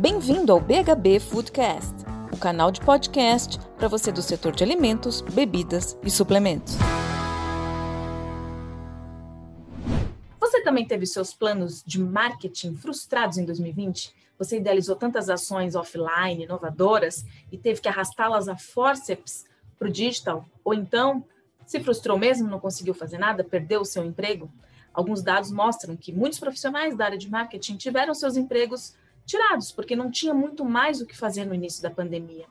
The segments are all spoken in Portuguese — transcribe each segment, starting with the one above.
Bem-vindo ao BHB Foodcast, o canal de podcast para você do setor de alimentos, bebidas e suplementos. Você também teve seus planos de marketing frustrados em 2020? Você idealizou tantas ações offline inovadoras e teve que arrastá-las a forceps para o digital? Ou então se frustrou mesmo, não conseguiu fazer nada, perdeu o seu emprego? Alguns dados mostram que muitos profissionais da área de marketing tiveram seus empregos tirados, porque não tinha muito mais o que fazer no início da pandemia.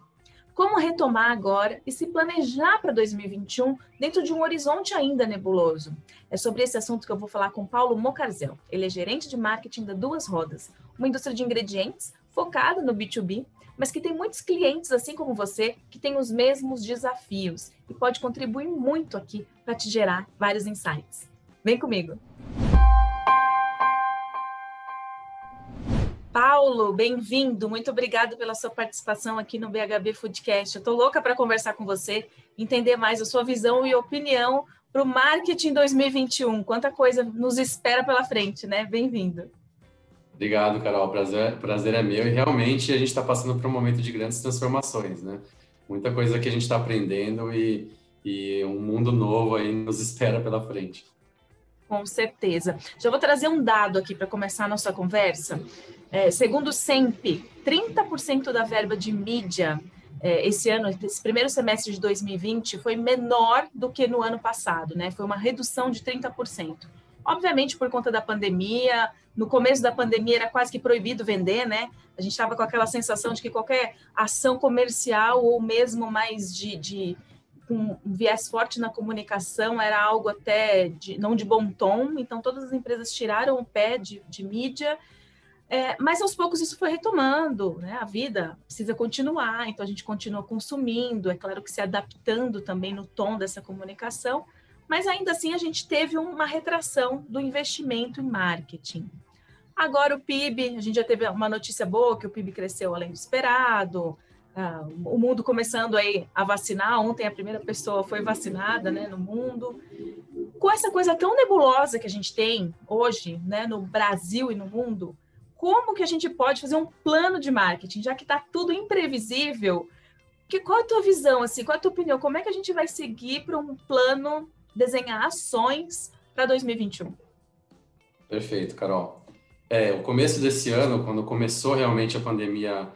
Como retomar agora e se planejar para 2021 dentro de um horizonte ainda nebuloso? É sobre esse assunto que eu vou falar com Paulo Mocarzel. Ele é gerente de marketing da Duas Rodas, uma indústria de ingredientes focada no B2B, mas que tem muitos clientes, assim como você, que tem os mesmos desafios e pode contribuir muito aqui para te gerar vários insights. Vem comigo! Paulo, bem-vindo. Muito obrigado pela sua participação aqui no BHB Foodcast. Eu estou louca para conversar com você, entender mais a sua visão e opinião para o marketing 2021. Quanta coisa nos espera pela frente, né? Bem-vindo. Obrigado, Carol. Prazer, prazer é meu. E realmente a gente está passando por um momento de grandes transformações, né? Muita coisa que a gente está aprendendo e, e um mundo novo aí nos espera pela frente. Com certeza. Já vou trazer um dado aqui para começar a nossa conversa. É, segundo o SEMP, 30% da verba de mídia é, esse ano, esse primeiro semestre de 2020, foi menor do que no ano passado, né? Foi uma redução de 30%. Obviamente, por conta da pandemia, no começo da pandemia era quase que proibido vender, né? A gente estava com aquela sensação de que qualquer ação comercial ou mesmo mais de, de um viés forte na comunicação, era algo até de, não de bom tom, então todas as empresas tiraram o pé de, de mídia, é, mas aos poucos isso foi retomando, né? A vida precisa continuar, então a gente continua consumindo, é claro que se adaptando também no tom dessa comunicação, mas ainda assim a gente teve uma retração do investimento em marketing. Agora o PIB, a gente já teve uma notícia boa que o PIB cresceu além do esperado, ah, o mundo começando aí a vacinar. Ontem a primeira pessoa foi vacinada né, no mundo. Com essa coisa tão nebulosa que a gente tem hoje, né, no Brasil e no mundo, como que a gente pode fazer um plano de marketing, já que está tudo imprevisível? Que, qual é a tua visão, assim, qual é a tua opinião? Como é que a gente vai seguir para um plano, desenhar ações para 2021? Perfeito, Carol. É, o começo desse ano, quando começou realmente a pandemia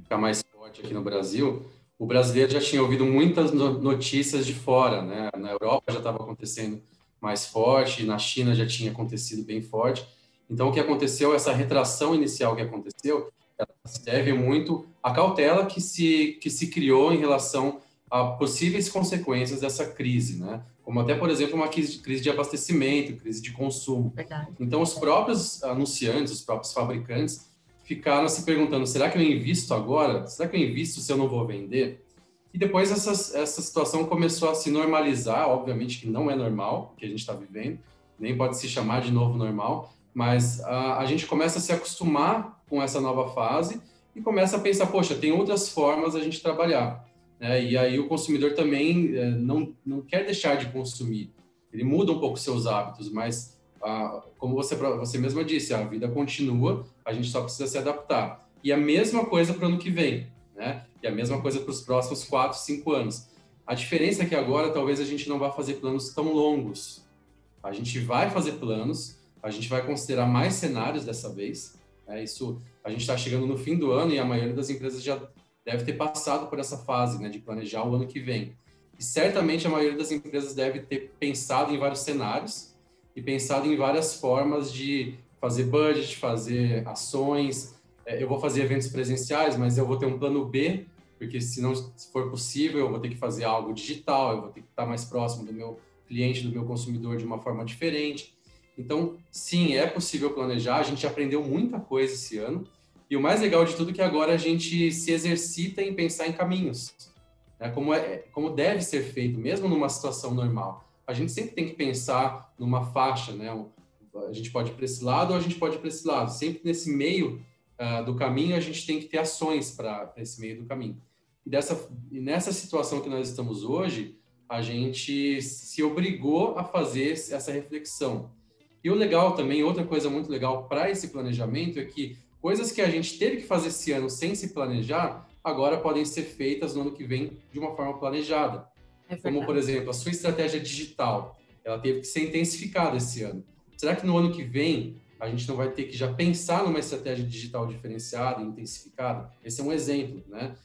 ficar mais forte aqui no Brasil, o brasileiro já tinha ouvido muitas notícias de fora, né? Na Europa já estava acontecendo mais forte, na China já tinha acontecido bem forte. Então, o que aconteceu, essa retração inicial que aconteceu, se deve muito à cautela que se, que se criou em relação a possíveis consequências dessa crise, né? Como até, por exemplo, uma crise, crise de abastecimento, crise de consumo. Verdade. Então, os próprios anunciantes, os próprios fabricantes, ficaram se perguntando: será que eu invisto agora? Será que eu invisto se eu não vou vender? E depois essa, essa situação começou a se normalizar, obviamente que não é normal que a gente está vivendo, nem pode se chamar de novo normal, mas a, a gente começa a se acostumar com essa nova fase e começa a pensar: poxa, tem outras formas a gente trabalhar. Né? E aí o consumidor também é, não, não quer deixar de consumir, ele muda um pouco seus hábitos, mas como você, você mesma disse, a vida continua, a gente só precisa se adaptar. E a mesma coisa para o ano que vem, né? E a mesma coisa para os próximos quatro, cinco anos. A diferença é que agora talvez a gente não vá fazer planos tão longos. A gente vai fazer planos, a gente vai considerar mais cenários dessa vez. Né? Isso, a gente está chegando no fim do ano e a maioria das empresas já deve ter passado por essa fase, né, de planejar o ano que vem. E certamente a maioria das empresas deve ter pensado em vários cenários e pensado em várias formas de fazer budget, fazer ações. É, eu vou fazer eventos presenciais, mas eu vou ter um plano B, porque se não se for possível, eu vou ter que fazer algo digital, eu vou ter que estar mais próximo do meu cliente, do meu consumidor de uma forma diferente. Então, sim, é possível planejar. A gente aprendeu muita coisa esse ano. E o mais legal de tudo é que agora a gente se exercita em pensar em caminhos, né? como, é, como deve ser feito, mesmo numa situação normal a gente sempre tem que pensar numa faixa, né? A gente pode ir para esse lado ou a gente pode ir para esse lado. Sempre nesse meio uh, do caminho, a gente tem que ter ações para esse meio do caminho. E, dessa, e nessa situação que nós estamos hoje, a gente se obrigou a fazer essa reflexão. E o legal também, outra coisa muito legal para esse planejamento é que coisas que a gente teve que fazer esse ano sem se planejar, agora podem ser feitas no ano que vem de uma forma planejada. É Como, por exemplo, a sua estratégia digital, ela teve que ser intensificada esse ano. Será que no ano que vem a gente não vai ter que já pensar numa estratégia digital diferenciada, intensificada? Esse é um exemplo, né?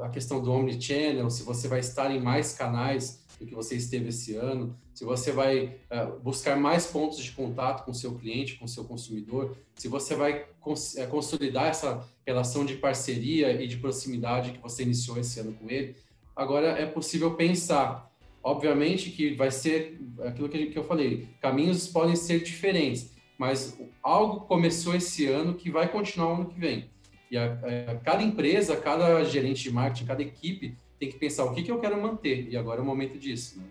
A questão do omnichannel, se você vai estar em mais canais do que você esteve esse ano, se você vai uh, buscar mais pontos de contato com o seu cliente, com o seu consumidor, se você vai cons uh, consolidar essa relação de parceria e de proximidade que você iniciou esse ano com ele, agora é possível pensar. Obviamente que vai ser aquilo que, eu falei, caminhos podem ser diferentes, mas algo começou esse ano que vai continuar ano que vem. E a, a, cada empresa, cada gerente de marketing, cada equipe tem que pensar o que, que eu quero manter. E agora é o momento disso. Né?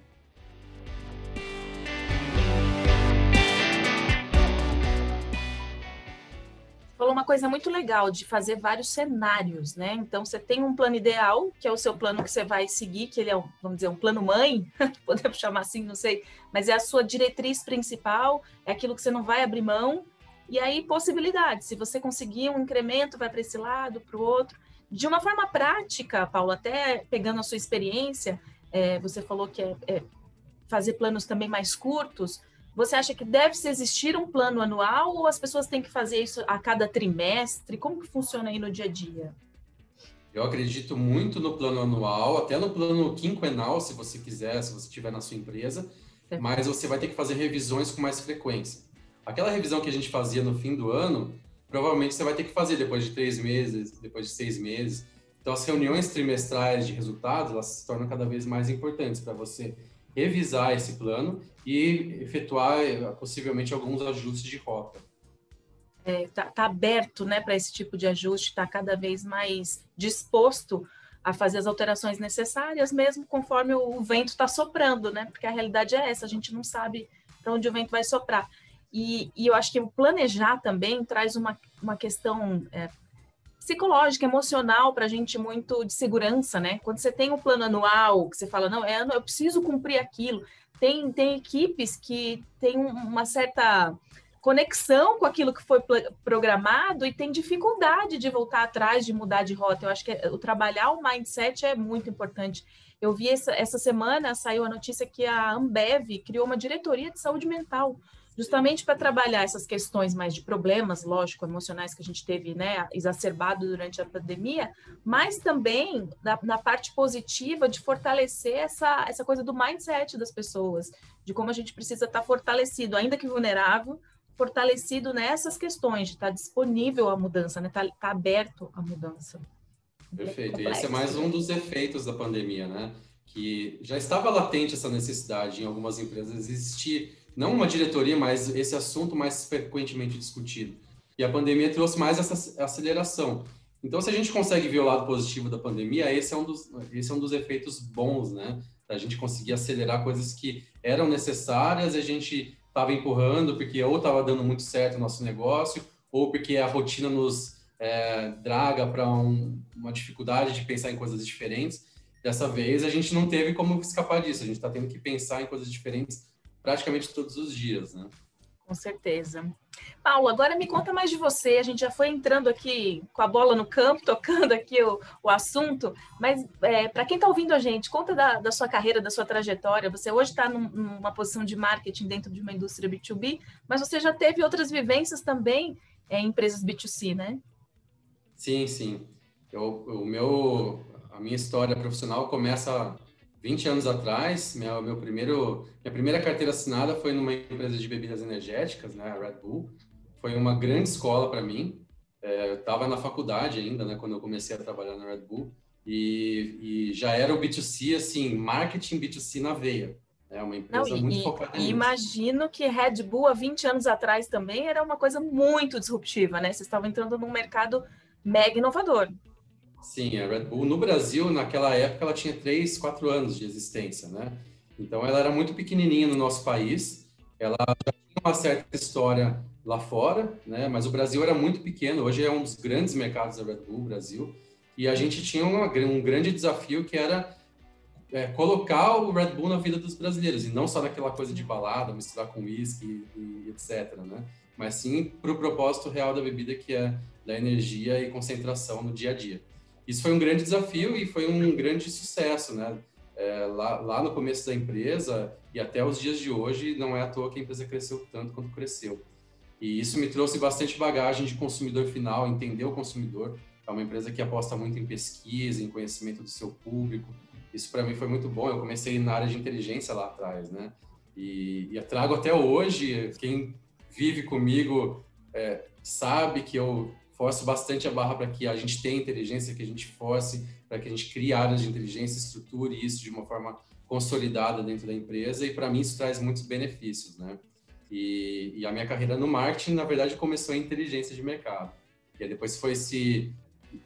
falou uma coisa muito legal de fazer vários cenários, né? Então você tem um plano ideal, que é o seu plano que você vai seguir, que ele é, vamos dizer, um plano mãe, podemos chamar assim, não sei, mas é a sua diretriz principal, é aquilo que você não vai abrir mão. E aí possibilidades, se você conseguir um incremento, vai para esse lado, para o outro. De uma forma prática, Paulo, até pegando a sua experiência, é, você falou que é, é fazer planos também mais curtos. Você acha que deve se existir um plano anual ou as pessoas têm que fazer isso a cada trimestre? Como que funciona aí no dia a dia? Eu acredito muito no plano anual, até no plano quinquenal, se você quiser, se você tiver na sua empresa, mas você vai ter que fazer revisões com mais frequência. Aquela revisão que a gente fazia no fim do ano, provavelmente você vai ter que fazer depois de três meses, depois de seis meses. Então, as reuniões trimestrais de resultados, elas se tornam cada vez mais importantes para você revisar esse plano e efetuar possivelmente alguns ajustes de rota. É, tá, tá aberto né, para esse tipo de ajuste, está cada vez mais disposto a fazer as alterações necessárias, mesmo conforme o vento está soprando, né? Porque a realidade é essa, a gente não sabe para onde o vento vai soprar. E, e, eu acho que planejar também traz uma, uma questão é, psicológica, emocional para a gente muito de segurança, né? Quando você tem um plano anual, que você fala, não, é eu preciso cumprir aquilo. Tem, tem equipes que têm uma certa conexão com aquilo que foi programado e tem dificuldade de voltar atrás, de mudar de rota. Eu acho que o trabalhar o mindset é muito importante. Eu vi essa, essa semana, saiu a notícia que a Ambev criou uma diretoria de saúde mental justamente para trabalhar essas questões mais de problemas, lógico, emocionais que a gente teve, né, exacerbado durante a pandemia, mas também na, na, parte positiva de fortalecer essa, essa coisa do mindset das pessoas, de como a gente precisa estar tá fortalecido, ainda que vulnerável, fortalecido nessas questões, de estar tá disponível à mudança, né, estar tá, aberto à mudança. Perfeito. É e esse é mais um dos efeitos da pandemia, né? Que já estava latente essa necessidade em algumas empresas existir não uma diretoria, mas esse assunto mais frequentemente discutido. E a pandemia trouxe mais essa aceleração. Então, se a gente consegue ver o lado positivo da pandemia, esse é um dos, esse é um dos efeitos bons, né? Da gente conseguir acelerar coisas que eram necessárias, a gente estava empurrando porque ou estava dando muito certo o nosso negócio, ou porque a rotina nos é, draga para um, uma dificuldade de pensar em coisas diferentes. Dessa vez, a gente não teve como escapar disso, a gente está tendo que pensar em coisas diferentes praticamente todos os dias, né? Com certeza. Paulo, agora me conta mais de você. A gente já foi entrando aqui com a bola no campo, tocando aqui o, o assunto, mas é, para quem está ouvindo a gente, conta da, da, sua carreira, da sua trajetória. Você hoje está num, numa posição de marketing dentro de uma indústria B2B, mas você já teve outras vivências também é, em empresas B2C, né? Sim, sim. Eu, o meu, a minha história profissional começa 20 anos atrás, meu, meu primeiro, minha primeira carteira assinada foi numa empresa de bebidas energéticas, né, a Red Bull. Foi uma grande escola para mim. É, eu estava na faculdade ainda, né, quando eu comecei a trabalhar na Red Bull. E, e já era o B2C, assim, marketing B2C na veia. É uma empresa Não, e, muito focada nisso. Imagino que Red Bull, há 20 anos atrás também, era uma coisa muito disruptiva, né? Vocês estavam entrando num mercado mega inovador. Sim, a Red Bull no Brasil, naquela época, ela tinha 3, 4 anos de existência, né? Então, ela era muito pequenininha no nosso país, ela já tinha uma certa história lá fora, né? Mas o Brasil era muito pequeno, hoje é um dos grandes mercados da Red Bull, Brasil, e a gente tinha uma, um grande desafio que era é, colocar o Red Bull na vida dos brasileiros, e não só naquela coisa de balada, misturar com uísque e, etc, né? mas sim para o propósito real da bebida, que é da energia e concentração no dia a dia. Isso foi um grande desafio e foi um grande sucesso, né? É, lá, lá no começo da empresa e até os dias de hoje, não é à toa que a empresa cresceu tanto quanto cresceu. E isso me trouxe bastante bagagem de consumidor final, entender o consumidor. É uma empresa que aposta muito em pesquisa, em conhecimento do seu público. Isso para mim foi muito bom. Eu comecei na área de inteligência lá atrás, né? E, e trago até hoje. Quem vive comigo é, sabe que eu forço bastante a barra para que a gente tenha inteligência, que a gente force para que a gente crie áreas de inteligência, estruture isso de uma forma consolidada dentro da empresa. E para mim isso traz muitos benefícios, né? E, e, a minha carreira no marketing, na verdade, começou em inteligência de mercado. E depois foi se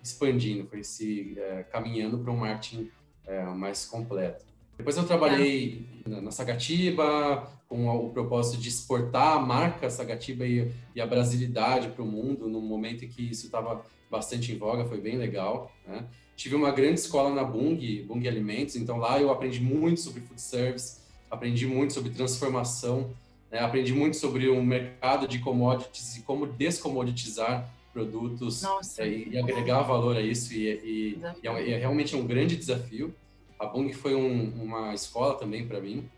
expandindo, foi se é, caminhando para um marketing é, mais completo. Depois eu trabalhei na, na Sagatiba com o propósito de exportar a marca Sagatiba e, e a brasilidade para o mundo, no momento em que isso estava bastante em voga, foi bem legal. Né? Tive uma grande escola na Bung, Bung Alimentos, então lá eu aprendi muito sobre food service, aprendi muito sobre transformação, né? aprendi muito sobre o mercado de commodities e como descomoditizar produtos é, e, e, agregar valor a isso e, e, e é, é, realmente um grande desafio. A Bung foi um, uma escola também para mim,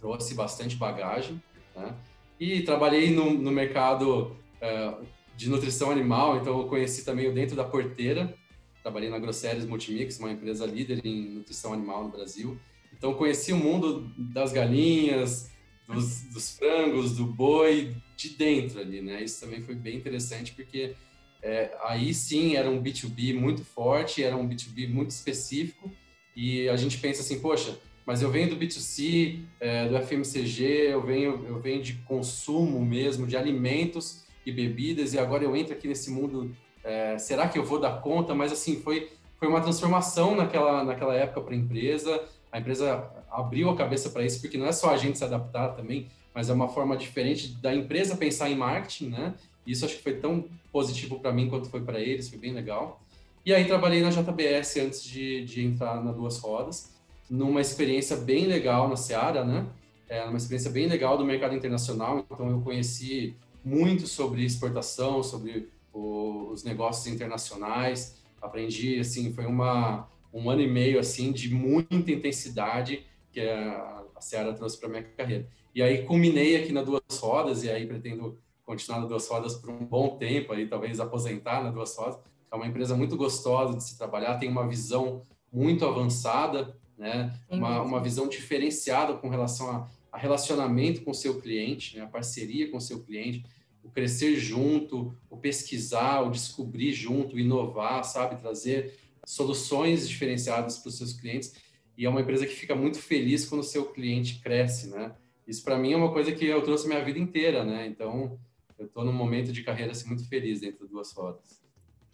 trouxe bastante bagagem, né? E trabalhei no, no mercado uh, de nutrição animal, então eu conheci também o Dentro da Porteira, trabalhei na Grosseries Multimix, uma empresa líder em nutrição animal no Brasil. Então conheci o mundo das galinhas, dos, dos frangos, do boi, de dentro ali, né? Isso também foi bem interessante porque é, aí sim era um B2B muito forte, era um B2B muito específico e a gente pensa assim, poxa, mas eu venho do B2C, é, do FMCG, eu venho, eu venho de consumo mesmo, de alimentos e bebidas e agora eu entro aqui nesse mundo, é, será que eu vou dar conta? Mas assim, foi, foi uma transformação naquela, naquela época para a empresa, a empresa abriu a cabeça para isso, porque não é só a gente se adaptar também, mas é uma forma diferente da empresa pensar em marketing, né? Isso acho que foi tão positivo para mim quanto foi para eles, foi bem legal. E aí trabalhei na JBS antes de, de entrar na Duas Rodas, numa experiência bem legal na Seara, né? É uma experiência bem legal do mercado internacional, então eu conheci muito sobre exportação, sobre o, os negócios internacionais, aprendi, assim, foi uma, um ano e meio, assim, de muita intensidade que a, a Seara trouxe para minha carreira. E aí culminei aqui na Duas Rodas, e aí pretendo continuar na Duas Rodas por um bom tempo, aí talvez aposentar na Duas Rodas. É uma empresa muito gostosa de se trabalhar, tem uma visão muito avançada, né? Uma, uma visão diferenciada com relação a, a relacionamento com o seu cliente, né? a parceria com o seu cliente, o crescer junto, o pesquisar, o descobrir junto, inovar, sabe? Trazer soluções diferenciadas para os seus clientes. E é uma empresa que fica muito feliz quando o seu cliente cresce, né? Isso para mim é uma coisa que eu trouxe minha vida inteira, né? Então, eu estou num momento de carreira assim, muito feliz dentro de duas rodas.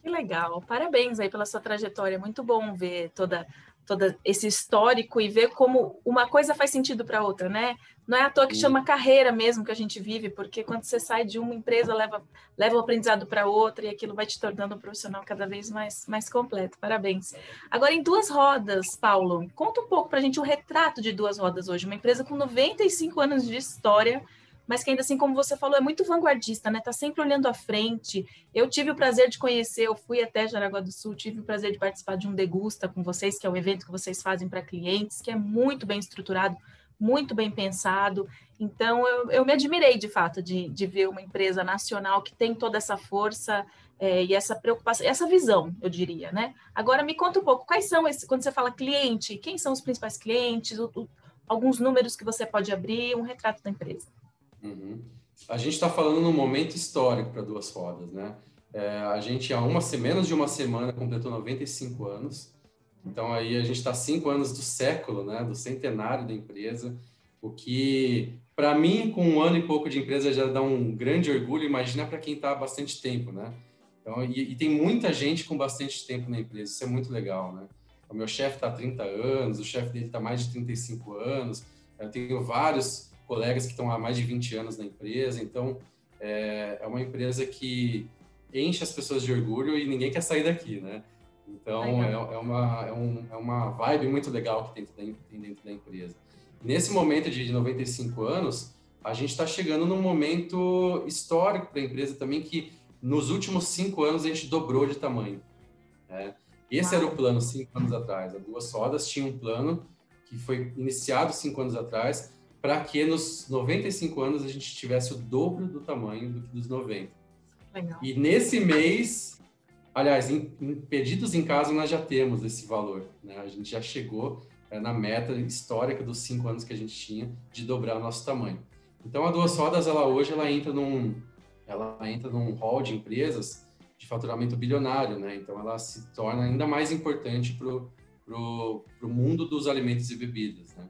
Que legal, parabéns aí pela sua trajetória. Muito bom ver toda todo esse histórico e ver como uma coisa faz sentido para outra, né? Não é à toa que chama carreira mesmo que a gente vive, porque quando você sai de uma empresa, leva, leva o aprendizado para outra e aquilo vai te tornando um profissional cada vez mais, mais completo. Parabéns. Agora, em duas rodas, Paulo, conta um pouco para a gente o retrato de duas rodas hoje, uma empresa com 95 anos de história mas que ainda assim, como você falou, é muito vanguardista, né? Tá sempre olhando à frente. Eu tive o prazer de conhecer, eu fui até Jaraguá do Sul, tive o prazer de participar de um degusta com vocês, que é um evento que vocês fazem para clientes, que é muito bem estruturado, muito bem pensado. Então, eu, eu me admirei de fato de, de ver uma empresa nacional que tem toda essa força é, e essa preocupação, essa visão, eu diria, né? Agora, me conta um pouco, quais são, esses, quando você fala cliente, quem são os principais clientes, o, o, alguns números que você pode abrir, um retrato da empresa. Uhum. A gente está falando num momento histórico para duas rodas, né? É, a gente, há uma, menos de uma semana, completou 95 anos. Então, aí a gente está cinco anos do século, né? Do centenário da empresa. O que, para mim, com um ano e pouco de empresa, já dá um grande orgulho. Imagina para quem está há bastante tempo, né? Então, e, e, tem muita gente com bastante tempo na empresa. Isso é muito legal, né? O meu chefe está há 30 anos, o chefe dele está mais de 35 anos. Eu tenho vários colegas que estão há mais de 20 anos na empresa. Então, é, é uma empresa que enche as pessoas de orgulho e ninguém quer sair daqui, né? Então, é, é, uma, é, um, é uma vibe muito legal que tem dentro, tem dentro da empresa. Nesse momento de 95 anos, a gente está chegando num momento histórico para a empresa também que nos últimos cinco anos a gente dobrou de tamanho. Né? Esse Uau. era o plano cinco anos atrás. A Duas Sodas tinha um plano que foi iniciado cinco anos atrás para que nos 95 anos a gente tivesse o dobro do tamanho do que dos 90. Legal. E nesse mês, aliás, em, em, pedidos em casa nós já temos esse valor. Né? A gente já chegou é, na meta histórica dos cinco anos que a gente tinha de dobrar o nosso tamanho. Então a Duas Rodas, ela hoje ela entra num ela entra num hall de empresas de faturamento bilionário, né? Então ela se torna ainda mais importante para o mundo dos alimentos e bebidas, né?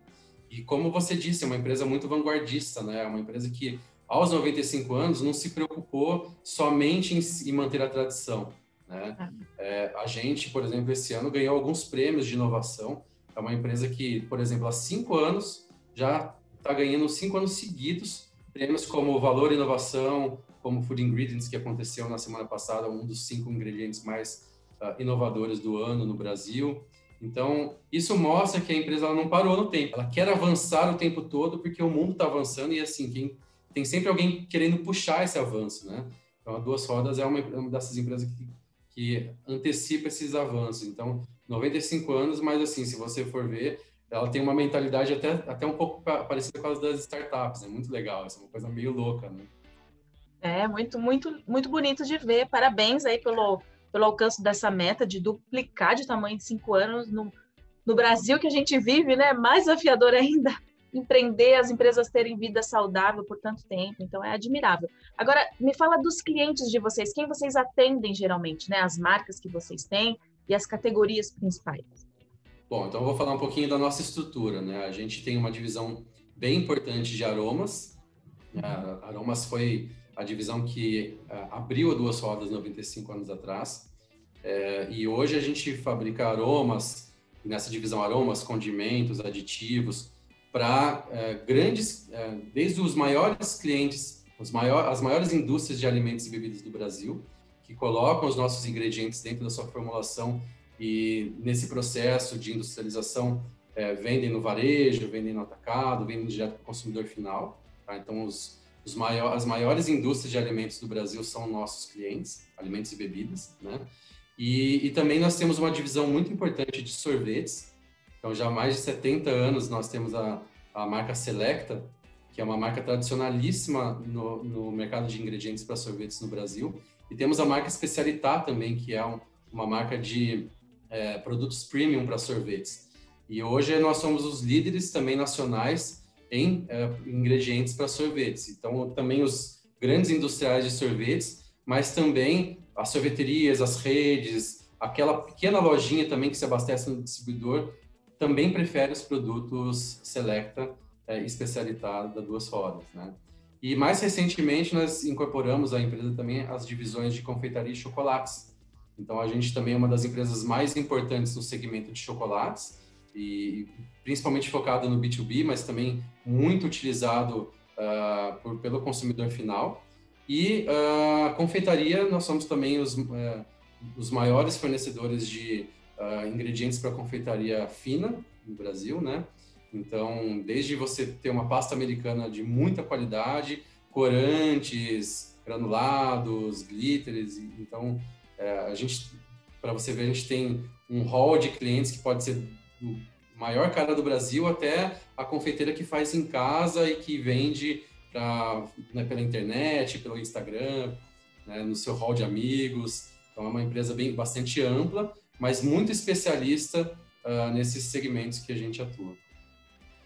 E como você disse, é uma empresa muito vanguardista, né? É uma empresa que aos 95 anos não se preocupou somente em, em manter a tradição, né? É. é, a gente, por exemplo, esse ano ganhou alguns prêmios de inovação. É uma empresa que, por exemplo, há cinco anos já está ganhando cinco anos seguidos prêmios como Valor e Inovação, como Food Ingredients, que aconteceu na semana passada, um dos cinco ingredientes mais uh, inovadores do ano no Brasil. Então, isso mostra que a empresa não parou no tempo, ela quer avançar o tempo todo porque o mundo está avançando e, assim, quem, tem sempre alguém querendo puxar esse avanço, né? Então, a Duas Rodas é uma, uma dessas empresas que, que antecipa esses avanços. Então, 95 anos, mas, assim, se você for ver, ela tem uma mentalidade até, até um pouco parecida com as das startups, é muito legal, isso é uma coisa meio louca, né? É, muito, muito, muito bonito de ver. Parabéns aí pelo, pelo alcance dessa meta de duplicar de tamanho em cinco anos no, no Brasil que a gente vive, né? Mais desafiador ainda empreender, as empresas terem vida saudável por tanto tempo. Então é admirável. Agora, me fala dos clientes de vocês, quem vocês atendem geralmente, né? As marcas que vocês têm e as categorias principais. Bom, então eu vou falar um pouquinho da nossa estrutura, né? A gente tem uma divisão bem importante de aromas. Aromas foi a divisão que uh, abriu a Duas Rodas 95 anos atrás. É, e hoje a gente fabrica aromas, nessa divisão aromas, condimentos, aditivos, para é, grandes, é, desde os maiores clientes, os maior, as maiores indústrias de alimentos e bebidas do Brasil, que colocam os nossos ingredientes dentro da sua formulação e nesse processo de industrialização é, vendem no varejo, vendem no atacado, vendem direto para o consumidor final. Tá? Então, os as maiores indústrias de alimentos do Brasil são nossos clientes, alimentos e bebidas, né? E, e também nós temos uma divisão muito importante de sorvetes. Então, já há mais de 70 anos nós temos a, a marca Selecta, que é uma marca tradicionalíssima no, no mercado de ingredientes para sorvetes no Brasil. E temos a marca Specialità também, que é um, uma marca de é, produtos premium para sorvetes. E hoje nós somos os líderes também nacionais em é, ingredientes para sorvetes. Então, também os grandes industriais de sorvetes, mas também as sorveterias, as redes, aquela pequena lojinha também que se abastece no distribuidor, também prefere os produtos Selecta é, especializados da Duas Rodas, né? E mais recentemente nós incorporamos a empresa também as divisões de confeitaria e chocolates, então, a gente também é uma das empresas mais importantes no segmento de chocolates, e principalmente focado no B2B, mas também muito utilizado uh, por, pelo consumidor final. E uh, a confeitaria, nós somos também os, uh, os maiores fornecedores de ingredientes para confeitaria fina no Brasil, né? Então, desde você ter uma pasta americana de muita qualidade, corantes, granulados, glitters, então é, a gente, para você ver, a gente tem um hall de clientes que pode ser maior cara do Brasil até a confeiteira que faz em casa e que vende pra, né, pela internet, pelo Instagram, né, no seu hall de amigos. Então é uma empresa bem bastante ampla, mas muito especialista uh, nesses segmentos que a gente atua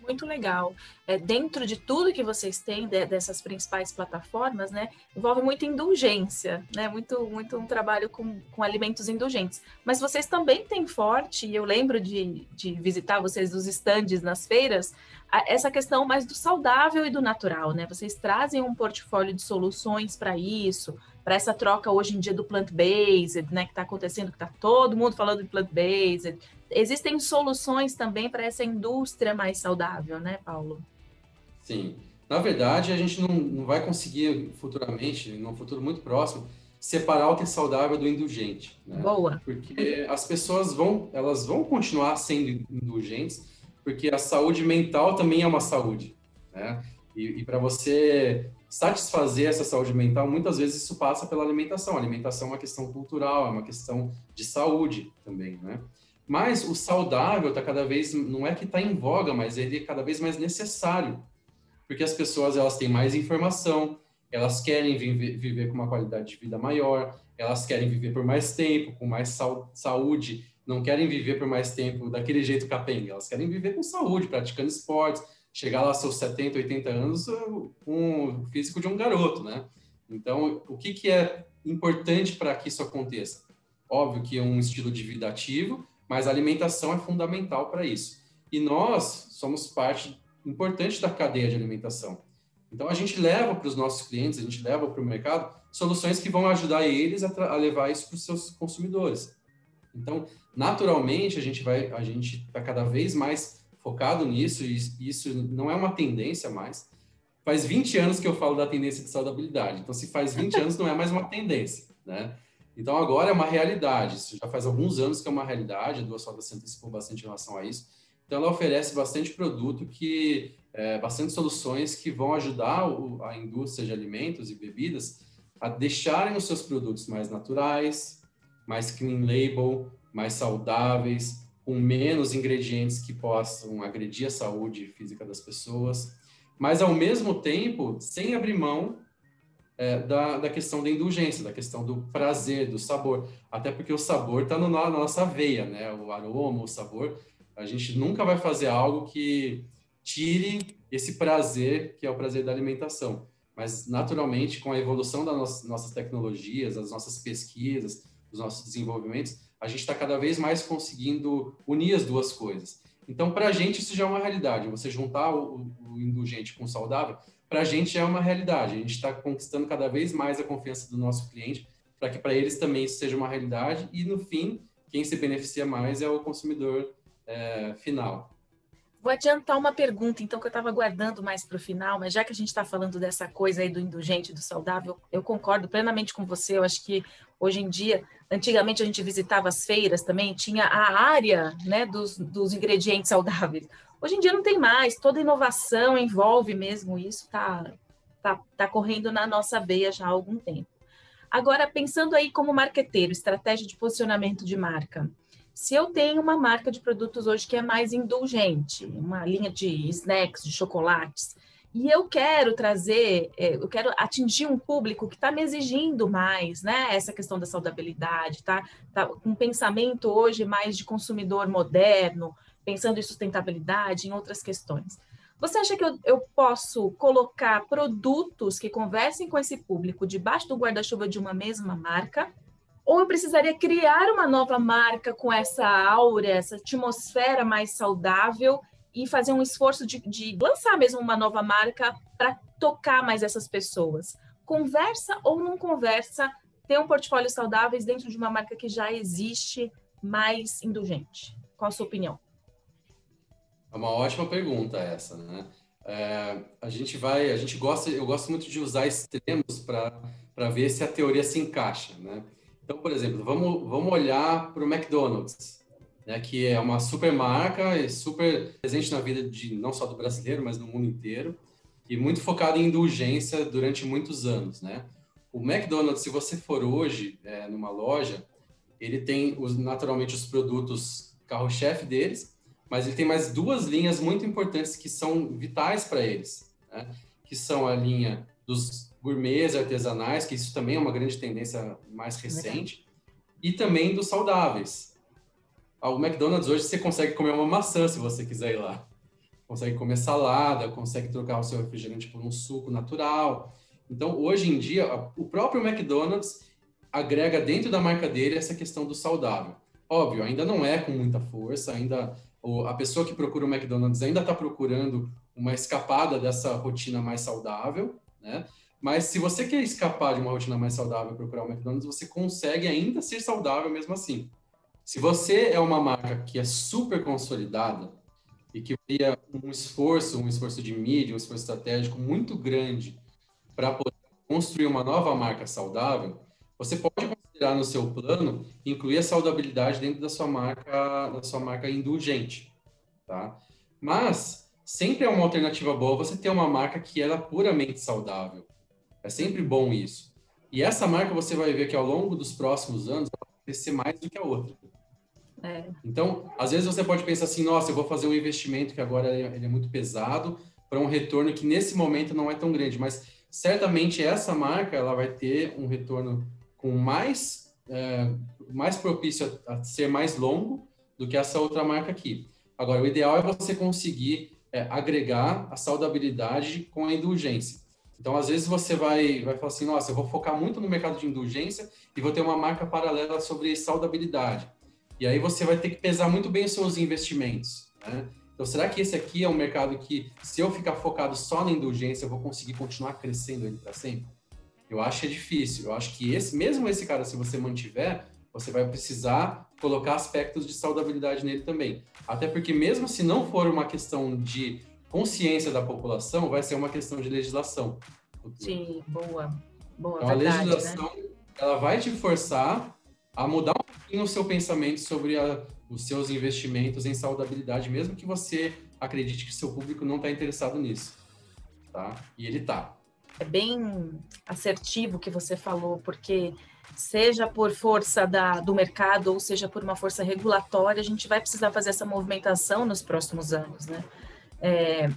muito legal. É, dentro de tudo que vocês têm de, dessas principais plataformas, né, envolve muita indulgência, né, muito, muito um trabalho com, com alimentos indulgentes. Mas vocês também têm forte, e eu lembro de, de visitar vocês dos estandes nas feiras, a, essa questão mais do saudável e do natural, né? Vocês trazem um portfólio de soluções para isso, para essa troca hoje em dia do plant-based, né, que está acontecendo, que está todo mundo falando de plant-based, existem soluções também para essa indústria mais saudável, né, Paulo? Sim. Na verdade, a gente não, não vai conseguir futuramente, num futuro muito próximo, separar o que é saudável do indulgente. Né? Boa. Porque as pessoas vão, elas vão continuar sendo indulgentes, porque a saúde mental também é uma saúde, né? E, e para você satisfazer essa saúde mental, muitas vezes isso passa pela alimentação. A alimentação é uma questão cultural, é uma questão de saúde também, né? Mas o saudável está cada vez, não é que está em voga, mas ele é cada vez mais necessário, porque as pessoas elas têm mais informação, elas querem viver, viver com uma qualidade de vida maior, elas querem viver por mais tempo, com mais saúde, não querem viver por mais tempo daquele jeito capenga, elas querem viver com saúde, praticando esportes, chegar lá aos seus 70, 80 anos com o físico de um garoto, né? Então, o que, que é importante para que isso aconteça? Óbvio que é um estilo de vida ativo, mas a alimentação é fundamental para isso. E nós somos parte importante da cadeia de alimentação. Então, a gente leva para os nossos clientes, a gente leva para o mercado soluções que vão ajudar eles a, a levar isso para os seus consumidores. Então, naturalmente, a gente vai, a gente está cada vez mais focado nisso, e isso não é uma tendência mais. Faz 20 anos que eu falo da tendência de saudabilidade. Então, se faz 20 anos, não é mais uma tendência, né? Então, agora é uma realidade. Isso já faz alguns anos que é uma realidade. A Duas Sodas se antecipou bastante em relação a isso. Então, ela oferece bastante produto que, é, bastante soluções que vão ajudar o, a indústria de alimentos e bebidas a deixarem os seus produtos mais naturais, mais clean label, mais saudáveis, com menos ingredientes que possam agredir a saúde física das pessoas, mas ao mesmo tempo sem abrir mão é, da, da questão da indulgência, da questão do prazer, do sabor, até porque o sabor está na nossa veia, né? O aroma, o sabor, a gente nunca vai fazer algo que tire esse prazer que é o prazer da alimentação. Mas naturalmente, com a evolução das nossas tecnologias, das nossas pesquisas, dos nossos desenvolvimentos, a gente está cada vez mais conseguindo unir as duas coisas. Então, para a gente, isso já é uma realidade. Você juntar o, o indulgente com o saudável, para a gente é uma realidade. A gente está conquistando cada vez mais a confiança do nosso cliente, para que para eles também isso seja uma realidade. E, no fim, quem se beneficia mais é o consumidor é, final. Vou adiantar uma pergunta, então, que eu estava guardando mais para o final, mas já que a gente está falando dessa coisa aí do indulgente, do saudável, eu concordo plenamente com você. Eu acho que hoje em dia, antigamente a gente visitava as feiras também, tinha a área né, dos, dos ingredientes saudáveis. Hoje em dia não tem mais, toda inovação envolve mesmo isso, tá, tá, tá correndo na nossa veia já há algum tempo. Agora, pensando aí como marqueteiro, estratégia de posicionamento de marca. Se eu tenho uma marca de produtos hoje que é mais indulgente, uma linha de snacks, de chocolates, e eu quero trazer, é, eu quero atingir um público que está me exigindo mais, né? Essa questão da saudabilidade, tá? tá? Um pensamento hoje mais de consumidor moderno, pensando em sustentabilidade, em outras questões. Você acha que eu, eu posso colocar produtos que conversem com esse público debaixo do guarda-chuva de uma mesma marca? ou eu precisaria criar uma nova marca com essa aura, essa atmosfera mais saudável e fazer um esforço de, de lançar mesmo uma nova marca para tocar mais essas pessoas. Conversa ou não conversa ter um portfólio saudáveis dentro de uma marca que já existe mais indulgente? Qual a sua opinião? É uma ótima pergunta essa, né? É, a gente vai, a gente gosta, eu gosto muito de usar extremos para ver se a teoria se encaixa, né? Então, por exemplo, vamos, vamos olhar para o McDonald's, né, que é uma super marca, é super presente na vida de não só do brasileiro, mas no mundo inteiro, e muito focado em indulgência durante muitos anos, né? O McDonald's, se você for hoje é, numa loja, ele tem os, naturalmente os produtos carro-chefe deles, mas ele tem mais duas linhas muito importantes que são vitais para eles, né? que são a linha dos gourmets artesanais, que isso também é uma grande tendência mais recente, e também dos saudáveis. O McDonald's hoje você consegue comer uma maçã se você quiser ir lá. Consegue comer salada, consegue trocar o seu refrigerante por um suco natural. Então, hoje em dia, o próprio McDonald's agrega dentro da marca dele essa questão do saudável. Óbvio, ainda não é com muita força, ainda a pessoa que procura o McDonald's ainda está procurando uma escapada dessa rotina mais saudável, né? Mas se você quer escapar de uma rotina mais saudável e procurar o McDonald's, você consegue ainda ser saudável mesmo assim. Se você é uma marca que é super consolidada e que teria um esforço, um esforço de mídia, um esforço estratégico muito grande para poder construir uma nova marca saudável, você pode considerar no seu plano incluir a saudabilidade dentro da sua marca, da sua marca indulgente, tá? Mas sempre é uma alternativa boa você ter uma marca que ela é puramente saudável. É sempre bom isso. E essa marca você vai ver que ao longo dos próximos anos ela vai crescer mais do que a outra. É. Então, às vezes você pode pensar assim, nossa, eu vou fazer um investimento que agora ele é muito pesado para um retorno que nesse momento não é tão grande, mas certamente essa marca ela vai ter um retorno com mais é, mais propício a, a, ser mais longo do que essa outra marca aqui. Agora, o ideal é você conseguir é, agregar a saudabilidade com a indulgência. Então, às vezes você vai, vai falar assim, nossa, eu vou focar muito no mercado de indulgência e vou ter uma marca paralela sobre saudabilidade. E aí você vai ter que pesar muito bem os seus investimentos, né? Então, será que esse aqui é um mercado que, se eu ficar focado só na indulgência, eu vou conseguir continuar crescendo ele para sempre? Eu acho que é difícil. Eu acho que esse, mesmo esse cara, se você mantiver, você vai precisar colocar aspectos de saudabilidade nele também. Até porque, mesmo se não for uma questão de consciência da população, vai ser uma questão de legislação. Sim, boa. Boa, então, verdade, a né? legislação né? ela vai te forçar a mudar um pouquinho o seu pensamento sobre a, os seus investimentos em saudabilidade, mesmo que você acredite que seu público não está interessado nisso, tá? E ele está. É bem assertivo que você falou, porque seja por força da, do mercado ou seja por uma força regulatória, a gente vai precisar fazer essa movimentação nos próximos anos, né? É,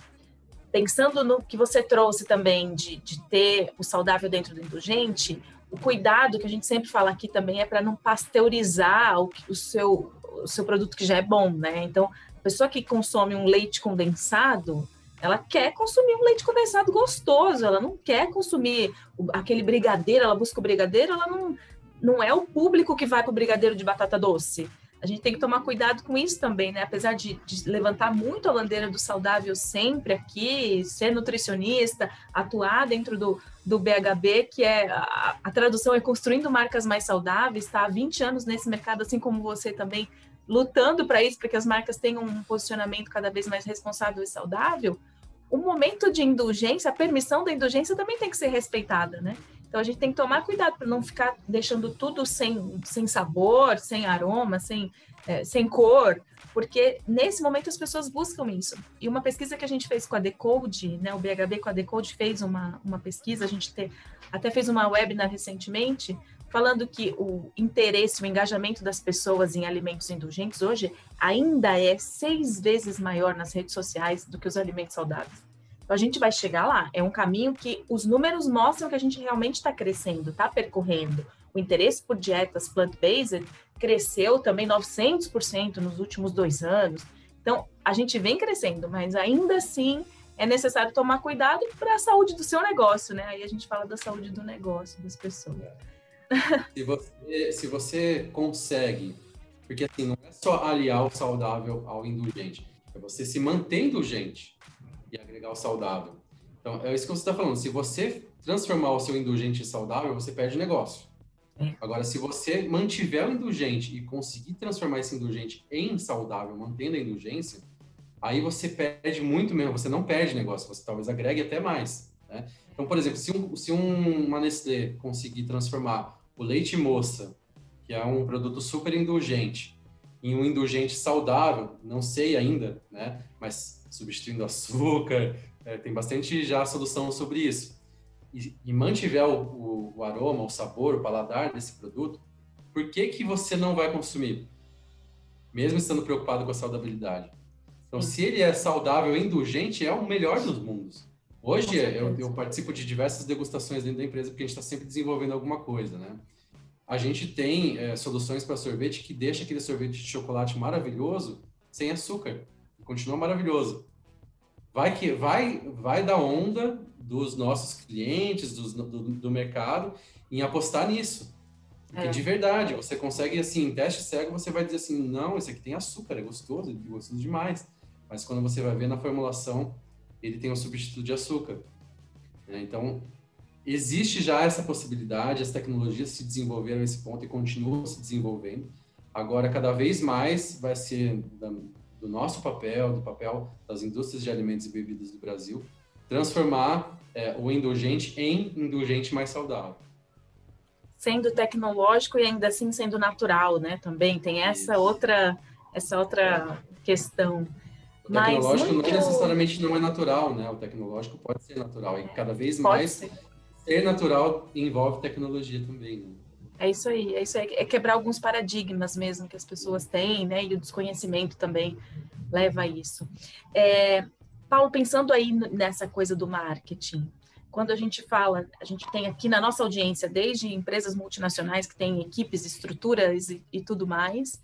pensando no que você trouxe também de, de ter o saudável dentro do indulgente, o cuidado que a gente sempre fala aqui também é para não pasteurizar o, o, seu, o seu produto que já é bom, né? Então, a pessoa que consome um leite condensado, ela quer consumir um leite condensado gostoso, ela não quer consumir aquele brigadeiro, ela busca o brigadeiro, ela não, não é o público que vai para o brigadeiro de batata doce a gente tem que tomar cuidado com isso também, né? Apesar de, de, levantar muito a bandeira do saudável sempre aqui, ser nutricionista, atuar dentro do, do BHB, que é a, a tradução é construindo marcas mais saudáveis, está há 20 anos nesse mercado, assim como você também, lutando para isso, para que as marcas tenham um posicionamento cada vez mais responsável e saudável. O momento de indulgência, a permissão da indulgência também tem que ser respeitada, né? Então a gente tem que tomar cuidado para não ficar deixando tudo sem, sem sabor, sem aroma, sem, é, sem cor, porque nesse momento as pessoas buscam isso. E uma pesquisa que a gente fez com a Decode, né, o BHB com a Decode fez uma, uma pesquisa, a gente te, até fez uma webinar recentemente, falando que o interesse, o engajamento das pessoas em alimentos indulgentes hoje ainda é seis vezes maior nas redes sociais do que os alimentos saudáveis. Então, a gente vai chegar lá. É um caminho que os números mostram que a gente realmente está crescendo, está percorrendo. O interesse por dietas plant-based cresceu também 900% nos últimos dois anos. Então, a gente vem crescendo, mas ainda assim é necessário tomar cuidado para a saúde do seu negócio, né? Aí a gente fala da saúde do negócio, das pessoas. Se você, se você consegue, porque assim, não é só aliar o saudável ao indulgente, é você se manter indulgente e agregar o saudável. Então, é isso que você está falando. Se você transformar o seu indulgente em saudável, você perde o negócio. É. Agora, se você mantiver o indulgente e conseguir transformar esse indulgente em saudável, mantendo a indulgência, aí você perde muito mesmo. Você não perde negócio, você talvez agregue até mais. Né? Então, por exemplo, se, um, se um, uma Nestlé conseguir transformar o leite moça, que é um produto super indulgente, em um indulgente saudável, não sei ainda, né? Mas substituindo açúcar, é, tem bastante já solução sobre isso. E, e mantiver o, o, o, aroma, o sabor, o paladar desse produto, por que, que você não vai consumir? Mesmo estando preocupado com a saudabilidade. Então, se ele é saudável e indulgente, é o melhor dos mundos. Hoje, eu, eu, participo de diversas degustações dentro da empresa, porque a gente está sempre desenvolvendo alguma coisa, né? A gente tem é, soluções para sorvete que deixa aquele sorvete de chocolate maravilhoso sem açúcar continua maravilhoso. Vai que vai vai da onda dos nossos clientes, dos, do, do mercado, em apostar nisso. Porque é. de verdade, você consegue, assim, em teste cego, você vai dizer assim, não, esse aqui tem açúcar, é gostoso, é gostoso demais. Mas quando você vai ver na formulação, ele tem um substituto de açúcar. É, então, existe já essa possibilidade, as tecnologias se desenvolveram nesse ponto e continuam se desenvolvendo. Agora, cada vez mais vai ser do nosso papel, do papel das indústrias de alimentos e bebidas do Brasil, transformar é, o indulgente em indulgente mais saudável. Sendo tecnológico e ainda assim sendo natural, né? Também tem essa Isso. outra essa outra questão. O tecnológico muito... não necessariamente não é natural, né? O tecnológico pode ser natural e cada vez pode mais ser. ser natural envolve tecnologia também. Né? É isso aí, é isso aí. É quebrar alguns paradigmas mesmo que as pessoas têm, né? E o desconhecimento também leva a isso. É, Paulo, pensando aí nessa coisa do marketing, quando a gente fala, a gente tem aqui na nossa audiência, desde empresas multinacionais que têm equipes, estruturas e, e tudo mais,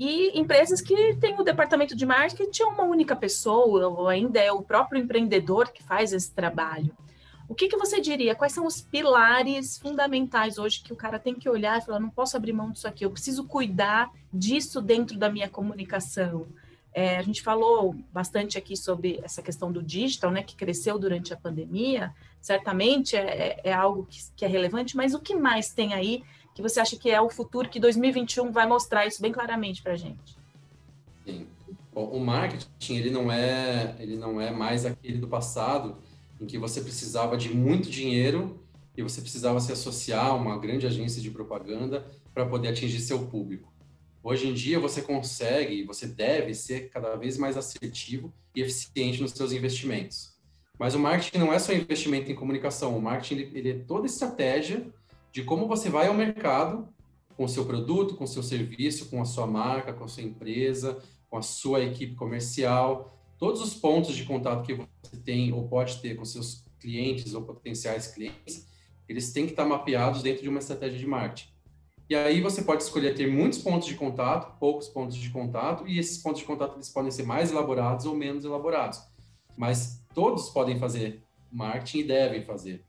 e empresas que têm o departamento de marketing é uma única pessoa, ou ainda é o próprio empreendedor que faz esse trabalho. O que, que você diria? Quais são os pilares fundamentais hoje que o cara tem que olhar e falar: não posso abrir mão disso aqui, eu preciso cuidar disso dentro da minha comunicação? É, a gente falou bastante aqui sobre essa questão do digital, né, que cresceu durante a pandemia, certamente é, é, é algo que, que, é relevante, mas o que mais tem aí que você acha que é o futuro que 2021 vai mostrar isso bem claramente para a gente? Sim. Bom, o marketing ele não é ele não é mais aquele do passado em que você precisava de muito dinheiro e você precisava se associar a uma grande agência de propaganda para poder atingir seu público. Hoje em dia você consegue, você deve ser cada vez mais assertivo e eficiente nos seus investimentos. Mas o marketing não é só investimento em comunicação, o marketing ele, ele é toda estratégia de como você vai ao mercado com o seu produto, com o seu serviço, com a sua marca, com a sua empresa, com a sua equipe comercial, todos os pontos de contato que você tem ou pode ter com seus clientes ou potenciais clientes, eles têm que estar mapeados dentro de uma estratégia de marketing. E aí você pode escolher ter muitos pontos de contato, poucos pontos de contato, e esses pontos de contato eles podem ser mais elaborados ou menos elaborados. Mas todos podem fazer marketing e devem fazer.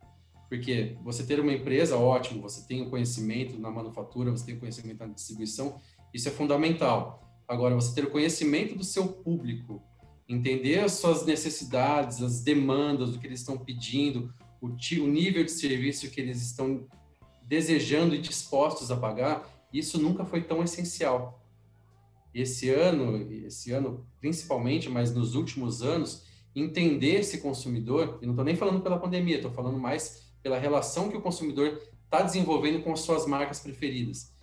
Porque você ter uma empresa, ótimo, você tem o conhecimento na manufatura, você tem o conhecimento na distribuição, isso é fundamental. Agora, você ter o conhecimento do seu público, entender as suas necessidades, as demandas, o que eles estão pedindo, o, o nível de serviço que eles estão desejando e dispostos a pagar, isso nunca foi tão essencial. Esse ano, esse ano principalmente, mas nos últimos anos, entender esse consumidor, e não estou nem falando pela pandemia, estou falando mais pela relação que o consumidor está desenvolvendo com as suas marcas preferidas.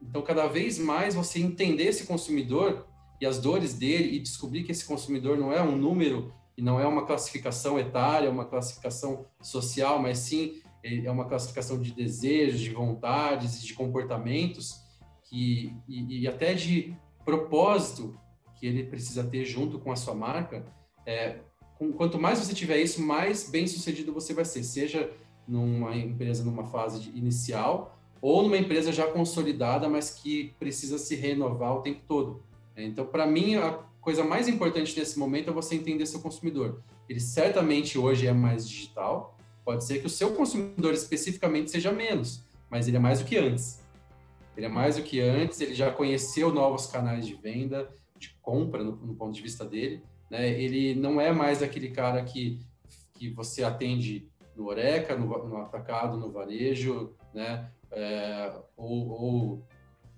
Então, cada vez mais você entender esse consumidor e as dores dele e descobrir que esse consumidor não é um número e não é uma classificação etária, uma classificação social, mas sim é uma classificação de desejos, de vontades, de comportamentos que, e, e até de propósito que ele precisa ter junto com a sua marca. É, com, quanto mais você tiver isso, mais bem sucedido você vai ser, seja numa empresa numa fase inicial ou numa empresa já consolidada, mas que precisa se renovar o tempo todo. Então, para mim, a coisa mais importante nesse momento é você entender seu consumidor. Ele certamente hoje é mais digital, pode ser que o seu consumidor especificamente seja menos, mas ele é mais do que antes. Ele é mais do que antes, ele já conheceu novos canais de venda, de compra, no, no ponto de vista dele. Né? Ele não é mais aquele cara que, que você atende no Oreca, no, no atacado, no varejo, né? É, ou, ou,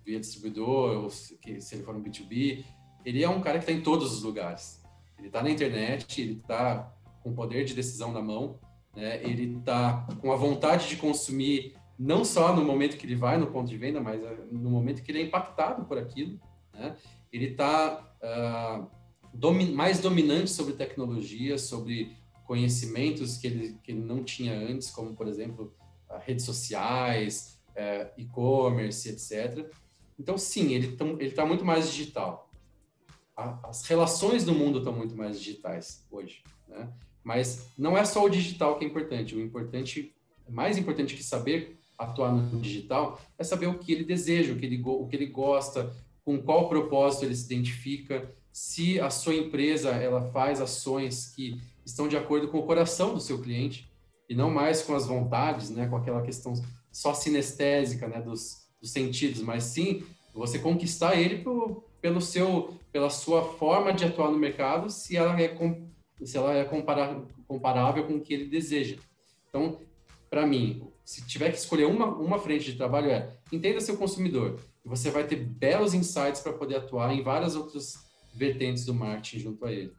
via distribuidor, ou se, se, ele for um B2B, ele é um cara que está em todos os lugares. Ele está na internet, ele está com poder de decisão na mão, né? ele está com a vontade de consumir não só no momento que ele vai no ponto de venda, mas é, no momento que ele é impactado por aquilo. Né? Ele está uh, ah, domi mais dominante sobre tecnologia, sobre conhecimentos que ele, que ele não tinha antes, como, por exemplo, redes sociais, é, e-commerce, etc. Então, sim, ele está muito mais digital. as relações do mundo estão muito mais digitais hoje, né? Mas não é só o digital que é importante. O importante, mais importante que saber atuar no digital, é saber o que ele deseja, o que ele, o que ele gosta, com qual propósito ele se identifica, se a sua empresa ela faz ações que estão de acordo com o coração do seu cliente e não mais com as vontades, né, com aquela questão só sinestésica, né, dos, dos sentidos, mas sim você conquistar ele pro, pelo seu, pela sua forma de atuar no mercado, se ela é se ela é comparar, comparável com o que ele deseja. Então, para mim, se tiver que escolher uma, uma frente de trabalho é entenda seu consumidor você vai ter belos insights para poder atuar em várias outras vertentes do marketing junto a ele.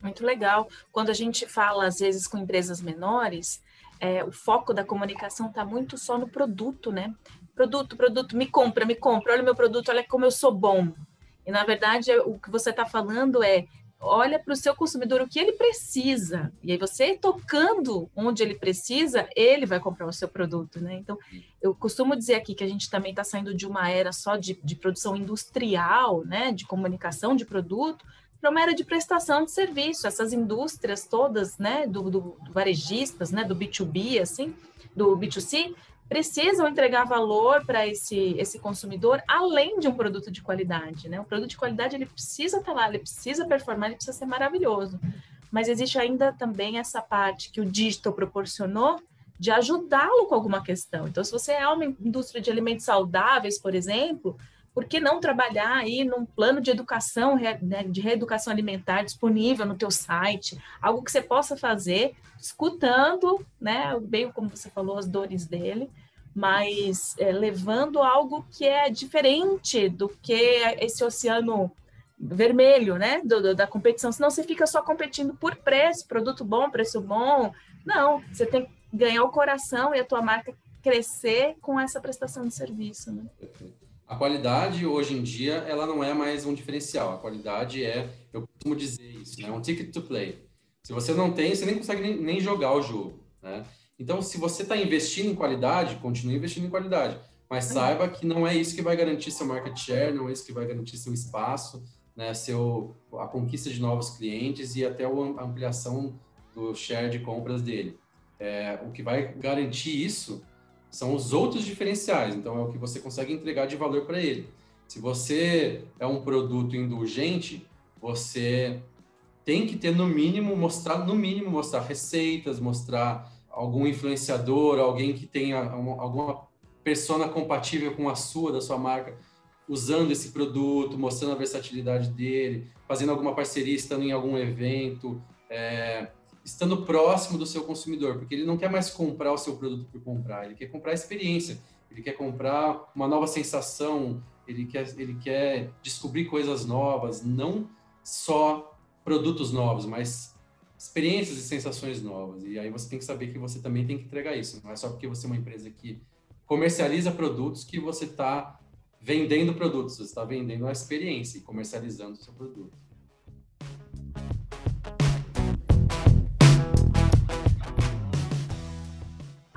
Muito legal. Quando a gente fala, às vezes, com empresas menores, é, o foco da comunicação está muito só no produto, né? Produto, produto, me compra, me compra, olha meu produto, olha como eu sou bom. E, na verdade, o que você está falando é olha para o seu consumidor o que ele precisa. E aí você tocando onde ele precisa, ele vai comprar o seu produto, né? Então, eu costumo dizer aqui que a gente também está saindo de uma era só de, de produção industrial, né? De comunicação de produto, para uma era de prestação de serviço. Essas indústrias todas, né? Do, do, do varejistas, né? Do B2B, assim, do B2C, precisam entregar valor para esse, esse consumidor além de um produto de qualidade, né? O produto de qualidade ele precisa estar tá lá, ele precisa performar, ele precisa ser maravilhoso. Mas existe ainda também essa parte que o digital proporcionou de ajudá-lo com alguma questão. Então, se você é uma indústria de alimentos saudáveis, por exemplo, por que não trabalhar aí num plano de educação, né, de reeducação alimentar disponível no teu site, algo que você possa fazer, escutando, né, bem como você falou, as dores dele, mas é, levando algo que é diferente do que esse oceano vermelho, né, do, do, da competição, senão você fica só competindo por preço, produto bom, preço bom, não, você tem que ganhar o coração e a tua marca crescer com essa prestação de serviço, né? Perfeito. A qualidade, hoje em dia, ela não é mais um diferencial. A qualidade é, eu costumo dizer isso, né? um ticket to play. Se você não tem, você nem consegue nem, nem jogar o jogo. Né? Então, se você está investindo em qualidade, continue investindo em qualidade. Mas saiba que não é isso que vai garantir seu market share, não é isso que vai garantir seu espaço, né? seu, a conquista de novos clientes e até a ampliação do share de compras dele. É, o que vai garantir isso são os outros diferenciais. Então, é o que você consegue entregar de valor para ele. Se você é um produto indulgente, você tem que ter no mínimo mostrar no mínimo mostrar receitas, mostrar algum influenciador, alguém que tenha uma, alguma persona compatível com a sua da sua marca, usando esse produto, mostrando a versatilidade dele, fazendo alguma parceria, estando em algum evento, é, estando próximo do seu consumidor, porque ele não quer mais comprar o seu produto por comprar, ele quer comprar a experiência, ele quer comprar uma nova sensação, ele quer, ele quer descobrir coisas novas, não só produtos novos, mas experiências e sensações novas. E aí você tem que saber que você também tem que entregar isso. Não é só porque você é uma empresa que comercializa produtos que você está vendendo produtos, você está vendendo a experiência e comercializando o seu produto.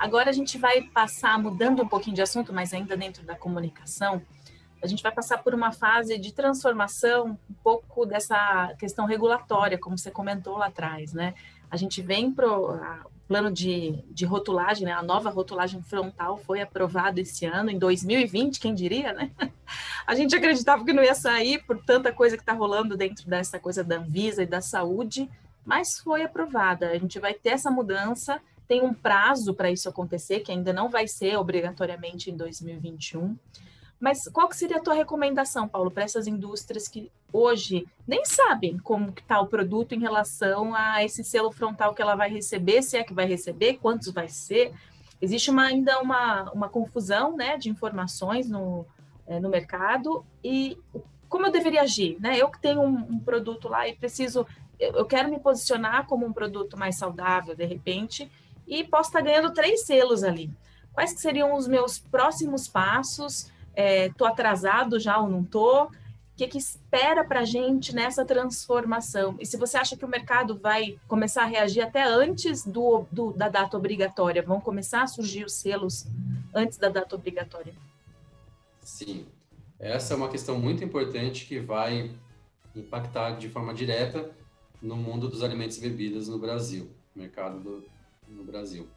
Agora a gente vai passar, mudando um pouquinho de assunto, mas ainda dentro da comunicação, a gente vai passar por uma fase de transformação um pouco dessa questão regulatória, como você comentou lá atrás, né? A gente vem para o plano de, de rotulagem, né? A nova rotulagem frontal foi aprovada esse ano, em 2020, quem diria, né? A gente acreditava que não ia sair por tanta coisa que está rolando dentro dessa coisa da Anvisa e da saúde, mas foi aprovada. A gente vai ter essa mudança tem um prazo para isso acontecer, que ainda não vai ser obrigatoriamente em 2021. Mas qual que seria a tua recomendação, Paulo, para essas indústrias que hoje nem sabem como está o produto em relação a esse selo frontal que ela vai receber, se é que vai receber, quantos vai ser? Existe uma, ainda uma, uma confusão né, de informações no, é, no mercado e como eu deveria agir? Né? Eu que tenho um, um produto lá e preciso, eu, eu quero me posicionar como um produto mais saudável, de repente, e posso estar ganhando três selos ali. Quais seriam os meus próximos passos? Estou é, atrasado já ou não estou? O que, que espera para a gente nessa transformação? E se você acha que o mercado vai começar a reagir até antes do, do, da data obrigatória, vão começar a surgir os selos antes da data obrigatória? Sim, essa é uma questão muito importante que vai impactar de forma direta no mundo dos alimentos e bebidas no Brasil, mercado do, no Brasil.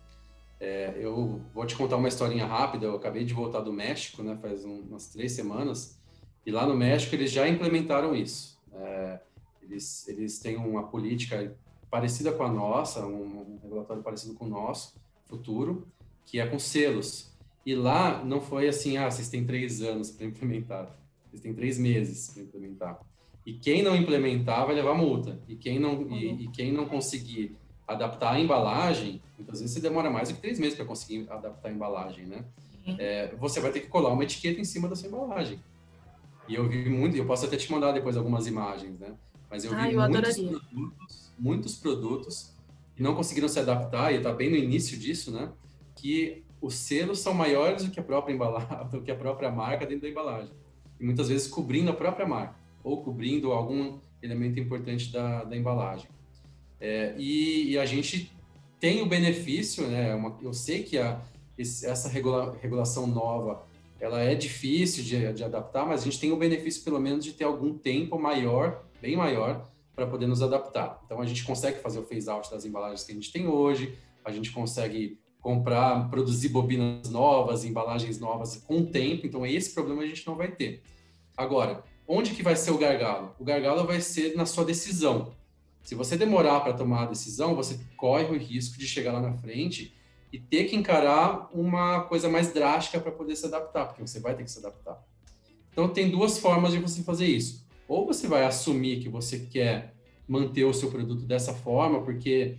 É, eu vou te contar uma historinha rápida. Eu acabei de voltar do México, né, faz um, umas três semanas, e lá no México eles já implementaram isso. É, eles, eles têm uma política parecida com a nossa, um, um regulatório parecido com o nosso, futuro, que é com selos. E lá não foi assim, ah, vocês têm três anos para implementar, vocês têm três meses para implementar. E quem não implementar vai levar multa. E quem não, e, uhum. e quem não conseguir adaptar a embalagem, muitas vezes você demora mais do que três meses para conseguir adaptar a embalagem, né? É, você vai ter que colar uma etiqueta em cima da sua embalagem. E eu vi muito, eu posso até te mandar depois algumas imagens, né? Mas eu ah, vi eu muitos, produtos, muitos produtos que não conseguiram se adaptar, e está bem no início disso, né? Que os selos são maiores do que a própria embalagem, do que a própria marca dentro da embalagem. E muitas vezes cobrindo a própria marca, ou cobrindo algum elemento importante da, da embalagem. É, e, e, a gente tem o benefício, né? Uma, eu sei que a, esse, essa regula, regulação nova ela é difícil de, de, adaptar, mas a gente tem o benefício, pelo menos, de ter algum tempo maior, bem maior, para poder nos adaptar. Então, a gente consegue fazer o phase-out das embalagens que a gente tem hoje, a gente consegue comprar, produzir bobinas novas, embalagens novas com o tempo, então esse problema a gente não vai ter. Agora, onde que vai ser o gargalo? O gargalo vai ser na sua decisão. Se você demorar para tomar a decisão, você corre o risco de chegar lá na frente e ter que encarar uma coisa mais drástica para poder se adaptar, porque você vai ter que se adaptar. Então, tem duas formas de você fazer isso. Ou você vai assumir que você quer manter o seu produto dessa forma, porque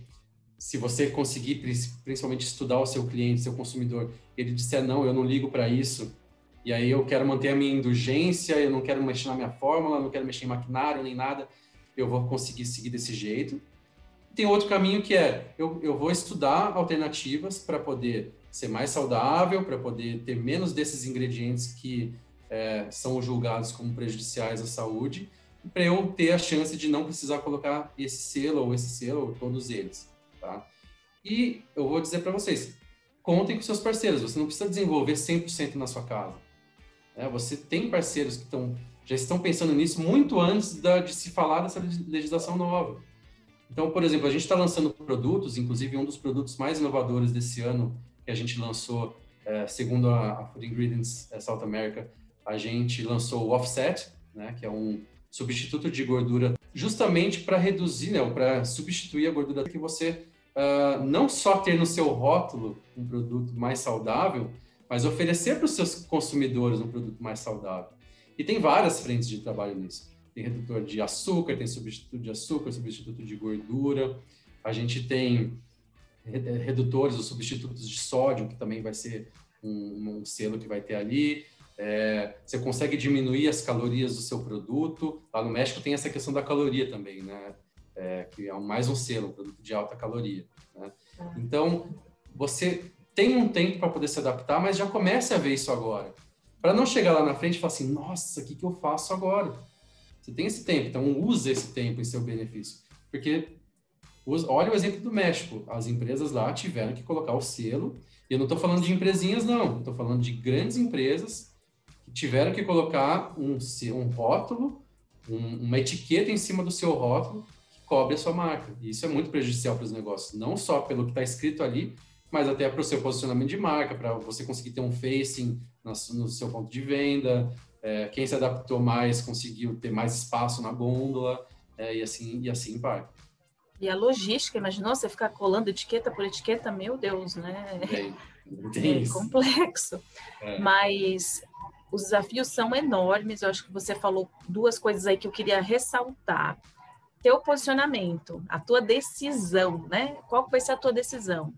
se você conseguir principalmente estudar o seu cliente, seu consumidor, ele disser não, eu não ligo para isso, e aí eu quero manter a minha indulgência, eu não quero mexer na minha fórmula, não quero mexer em maquinário nem nada, eu vou conseguir seguir desse jeito. Tem outro caminho que é eu, eu vou estudar alternativas para poder ser mais saudável, para poder ter menos desses ingredientes que é, são julgados como prejudiciais à saúde, para eu ter a chance de não precisar colocar esse selo ou esse selo, ou todos eles. Tá? E eu vou dizer para vocês, contem com seus parceiros, você não precisa desenvolver 100% na sua casa. Né? Você tem parceiros que estão, já estão pensando nisso muito antes da, de se falar dessa legislação nova. Então, por exemplo, a gente está lançando produtos, inclusive um dos produtos mais inovadores desse ano que a gente lançou, é, segundo a, a, Food Ingredients é, South America, a gente lançou o Offset, né, que é um substituto de gordura justamente para reduzir, né, para substituir a gordura que você uh, não só ter no seu rótulo um produto mais saudável, mas oferecer para os seus consumidores um produto mais saudável. E tem várias frentes de trabalho nisso. Tem redutor de açúcar, tem substituto de açúcar, substituto de gordura. A gente tem redutores ou substitutos de sódio, que também vai ser um, um selo que vai ter ali. É, você consegue diminuir as calorias do seu produto. Lá no México tem essa questão da caloria também, né? É, que é mais um selo, um produto de alta caloria. Né? Ah. Então, você tem um tempo para poder se adaptar, mas já comece a ver isso agora. Para não chegar lá na frente e falar assim, nossa, o que, que eu faço agora? Você tem esse tempo, então use esse tempo em seu benefício. Porque, olha o exemplo do México, as empresas lá tiveram que colocar o selo, e eu não estou falando de empresinhas, não, estou falando de grandes empresas tiveram que colocar um, um rótulo, um, uma etiqueta em cima do seu rótulo que cobre a sua marca. E isso é muito prejudicial para os negócios, não só pelo que está escrito ali, mas até para o seu posicionamento de marca, para você conseguir ter um facing no, seu ponto de venda. É, quem se adaptou mais conseguiu ter mais espaço na gôndola é, e assim e assim vai. E a logística, imaginou você ficar colando etiqueta por etiqueta, meu Deus, né? É, é complexo. Mas os desafios são enormes. Eu acho que você falou duas coisas aí que eu queria ressaltar. Teu posicionamento, a tua decisão, né? Qual vai ser a tua decisão?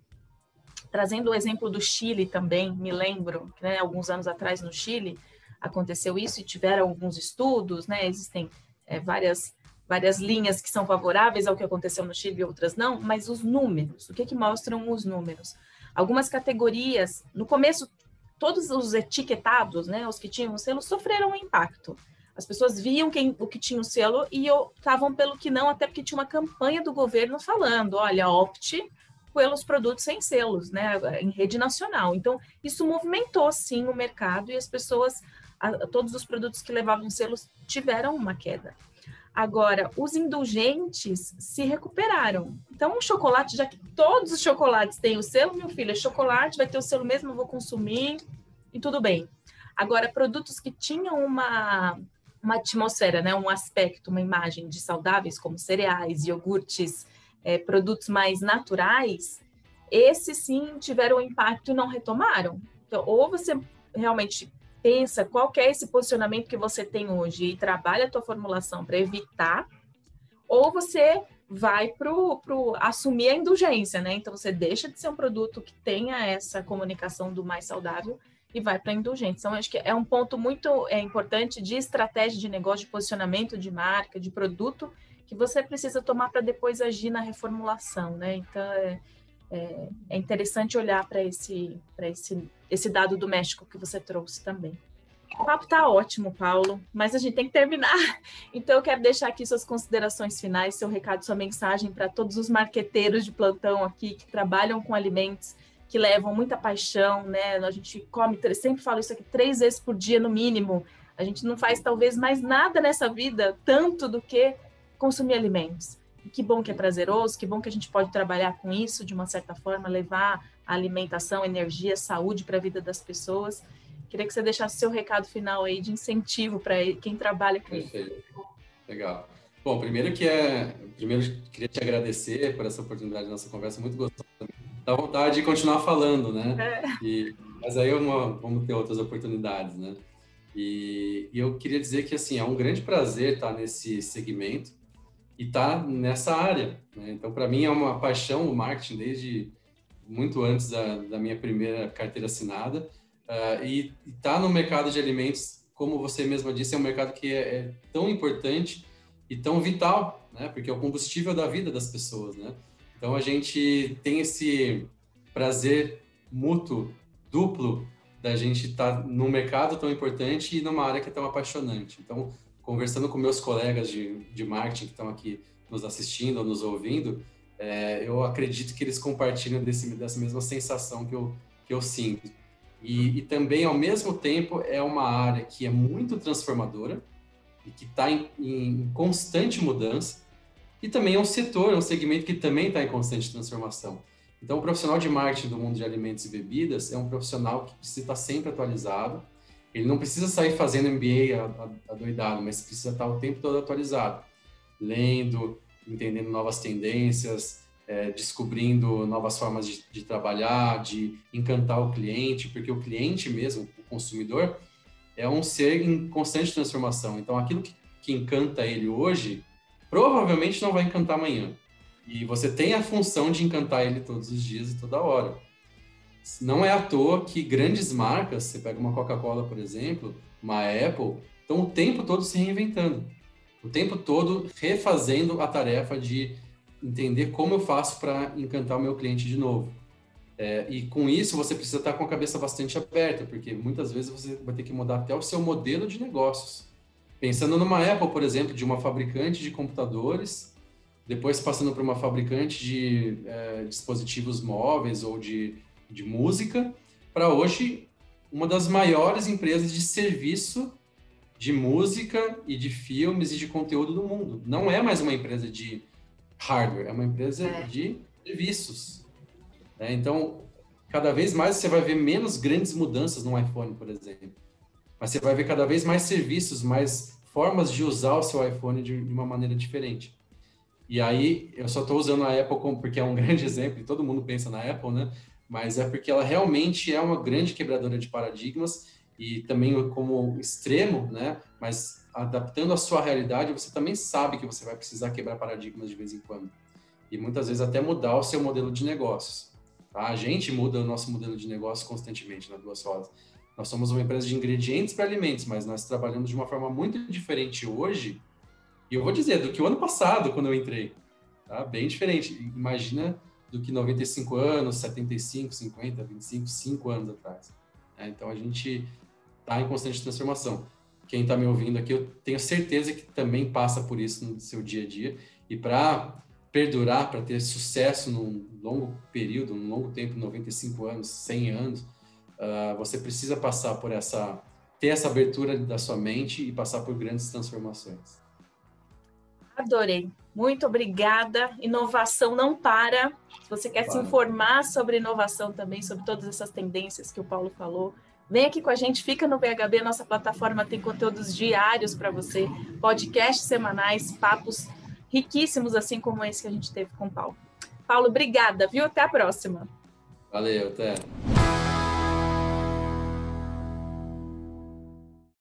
Trazendo o exemplo do Chile também, me lembro, né, alguns anos atrás no Chile aconteceu isso e tiveram alguns estudos, né? Existem é, várias várias linhas que são favoráveis ao que aconteceu no Chile e outras não, mas os números, o que que mostram os números? Algumas categorias, no começo todos os etiquetados, né, os que tinham selo, sofreram um impacto. As pessoas viam quem, o que tinha o selo e estavam pelo que não, até porque tinha uma campanha do governo falando, olha, opte pelos produtos sem selos, né, em rede nacional. Então, isso movimentou, sim, o mercado e as pessoas, a, todos os produtos que levavam selos tiveram uma queda. Agora, os indulgentes se recuperaram. Então, o chocolate, já que todos os chocolates têm o selo, meu filho, é chocolate, vai ter o selo mesmo, eu vou consumir e tudo bem. Agora, produtos que tinham uma, uma atmosfera, né, um aspecto, uma imagem de saudáveis, como cereais, iogurtes, é, produtos mais naturais, esses sim tiveram impacto e não retomaram. Então, ou você realmente pensa qual é esse posicionamento que você tem hoje e trabalha a tua formulação para evitar, ou você vai para assumir a indulgência, né? Então você deixa de ser um produto que tenha essa comunicação do mais saudável e vai para a indulgência. Então, acho que é um ponto muito é, importante de estratégia de negócio, de posicionamento de marca, de produto, que você precisa tomar para depois agir na reformulação, né? Então, é, é, é interessante olhar para esse, esse, esse dado do México que você trouxe também. O papo tá ótimo, Paulo, mas a gente tem que terminar. Então eu quero deixar aqui suas considerações finais, seu recado, sua mensagem para todos os marqueteiros de plantão aqui que trabalham com alimentos, que levam muita paixão, né? A gente come, sempre falo isso aqui, três vezes por dia no mínimo. A gente não faz talvez mais nada nessa vida tanto do que consumir alimentos. E que bom que é prazeroso, que bom que a gente pode trabalhar com isso de uma certa forma, levar alimentação, energia, saúde para a vida das pessoas. Queria que você deixasse seu recado final aí de incentivo para quem trabalha com Perfeito. isso. Legal. Bom, primeiro que é, primeiro queria te agradecer por essa oportunidade da nossa conversa, muito gostosa. Dá vontade de continuar falando, né? É. E, mas aí uma, vamos ter outras oportunidades, né? E, e, eu queria dizer que assim é um grande prazer estar nesse segmento e estar nessa área. Né? Então, para mim é uma paixão o marketing desde muito antes da, da minha primeira carteira assinada. Uh, e tá no mercado de alimentos, como você mesma disse, é um mercado que é, é, tão importante e tão vital, né? Porque é o combustível da vida das pessoas, né? Então a gente tem esse prazer mútuo, duplo, da gente estar tá num mercado tão importante e numa área que é tão apaixonante. Então, conversando com meus colegas de, de marketing que estão aqui nos assistindo ou nos ouvindo, é, eu acredito que eles compartilham desse, dessa mesma sensação que eu, que eu sinto. E, e, também, ao mesmo tempo, é uma área que é muito transformadora e que está em, em, constante mudança. E também é um setor, é um segmento que também está em constante transformação. Então, o profissional de marketing do mundo de alimentos e bebidas é um profissional que precisa estar sempre atualizado. Ele não precisa sair fazendo MBA adoidado, mas precisa estar o tempo todo atualizado, lendo, entendendo novas tendências, é, descobrindo novas formas de, de, trabalhar, de encantar o cliente, porque o cliente mesmo, o consumidor, é um ser em constante transformação. Então, aquilo que, que encanta ele hoje, provavelmente não vai encantar amanhã. E você tem a função de encantar ele todos os dias e toda hora. Não é à toa que grandes marcas, você pega uma Coca-Cola, por exemplo, uma Apple, estão o tempo todo se reinventando. O tempo todo refazendo a tarefa de entender como eu faço para encantar o meu cliente de novo. É, e com isso você precisa estar com a cabeça bastante aberta, porque muitas vezes você vai ter que mudar até o seu modelo de negócios. Pensando numa Apple, por exemplo, de uma fabricante de computadores, depois passando para uma fabricante de é, dispositivos móveis ou de, de música, para hoje uma das maiores empresas de serviço de música e de filmes e de conteúdo do mundo. Não é mais uma empresa de hardware, é uma empresa é. de serviços. Né? Então, cada vez mais você vai ver menos grandes mudanças no iPhone, por exemplo. Mas você vai ver cada vez mais serviços, mais formas de usar o seu iPhone de, de uma maneira diferente. E aí, eu só estou usando a Apple como, porque é um grande exemplo, e todo mundo pensa na Apple, né? Mas é porque ela realmente é uma grande quebradora de paradigmas e também como extremo, né? Mas adaptando a sua realidade, você também sabe que você vai precisar quebrar paradigmas de vez em quando. E muitas vezes até mudar o seu modelo de negócios. Tá? A gente muda o nosso modelo de negócio constantemente na Duas Rodas. Nós somos uma empresa de ingredientes para alimentos, mas nós trabalhamos de uma forma muito diferente hoje. E eu vou dizer, do que o ano passado, quando eu entrei. Tá? Bem diferente. Imagina do que 95 anos, 75, 50, 25, 5 anos atrás. É, então a gente está em constante transformação quem está me ouvindo aqui, eu tenho certeza que também passa por isso no seu dia a dia. E para perdurar, para ter sucesso num longo período, num longo tempo, 95 anos, 100 anos, uh, você precisa passar por essa, ter essa abertura da sua mente e passar por grandes transformações. Adorei. Muito obrigada. Inovação não para. Se você quer se informar sobre inovação também, sobre todas essas tendências que o Paulo falou, Vem aqui com a gente, fica no BHB, nossa plataforma tem conteúdos diários para você, podcasts semanais, papos riquíssimos, assim como esse que a gente teve com o Paulo. Paulo, obrigada, viu? Até a próxima. Valeu, até.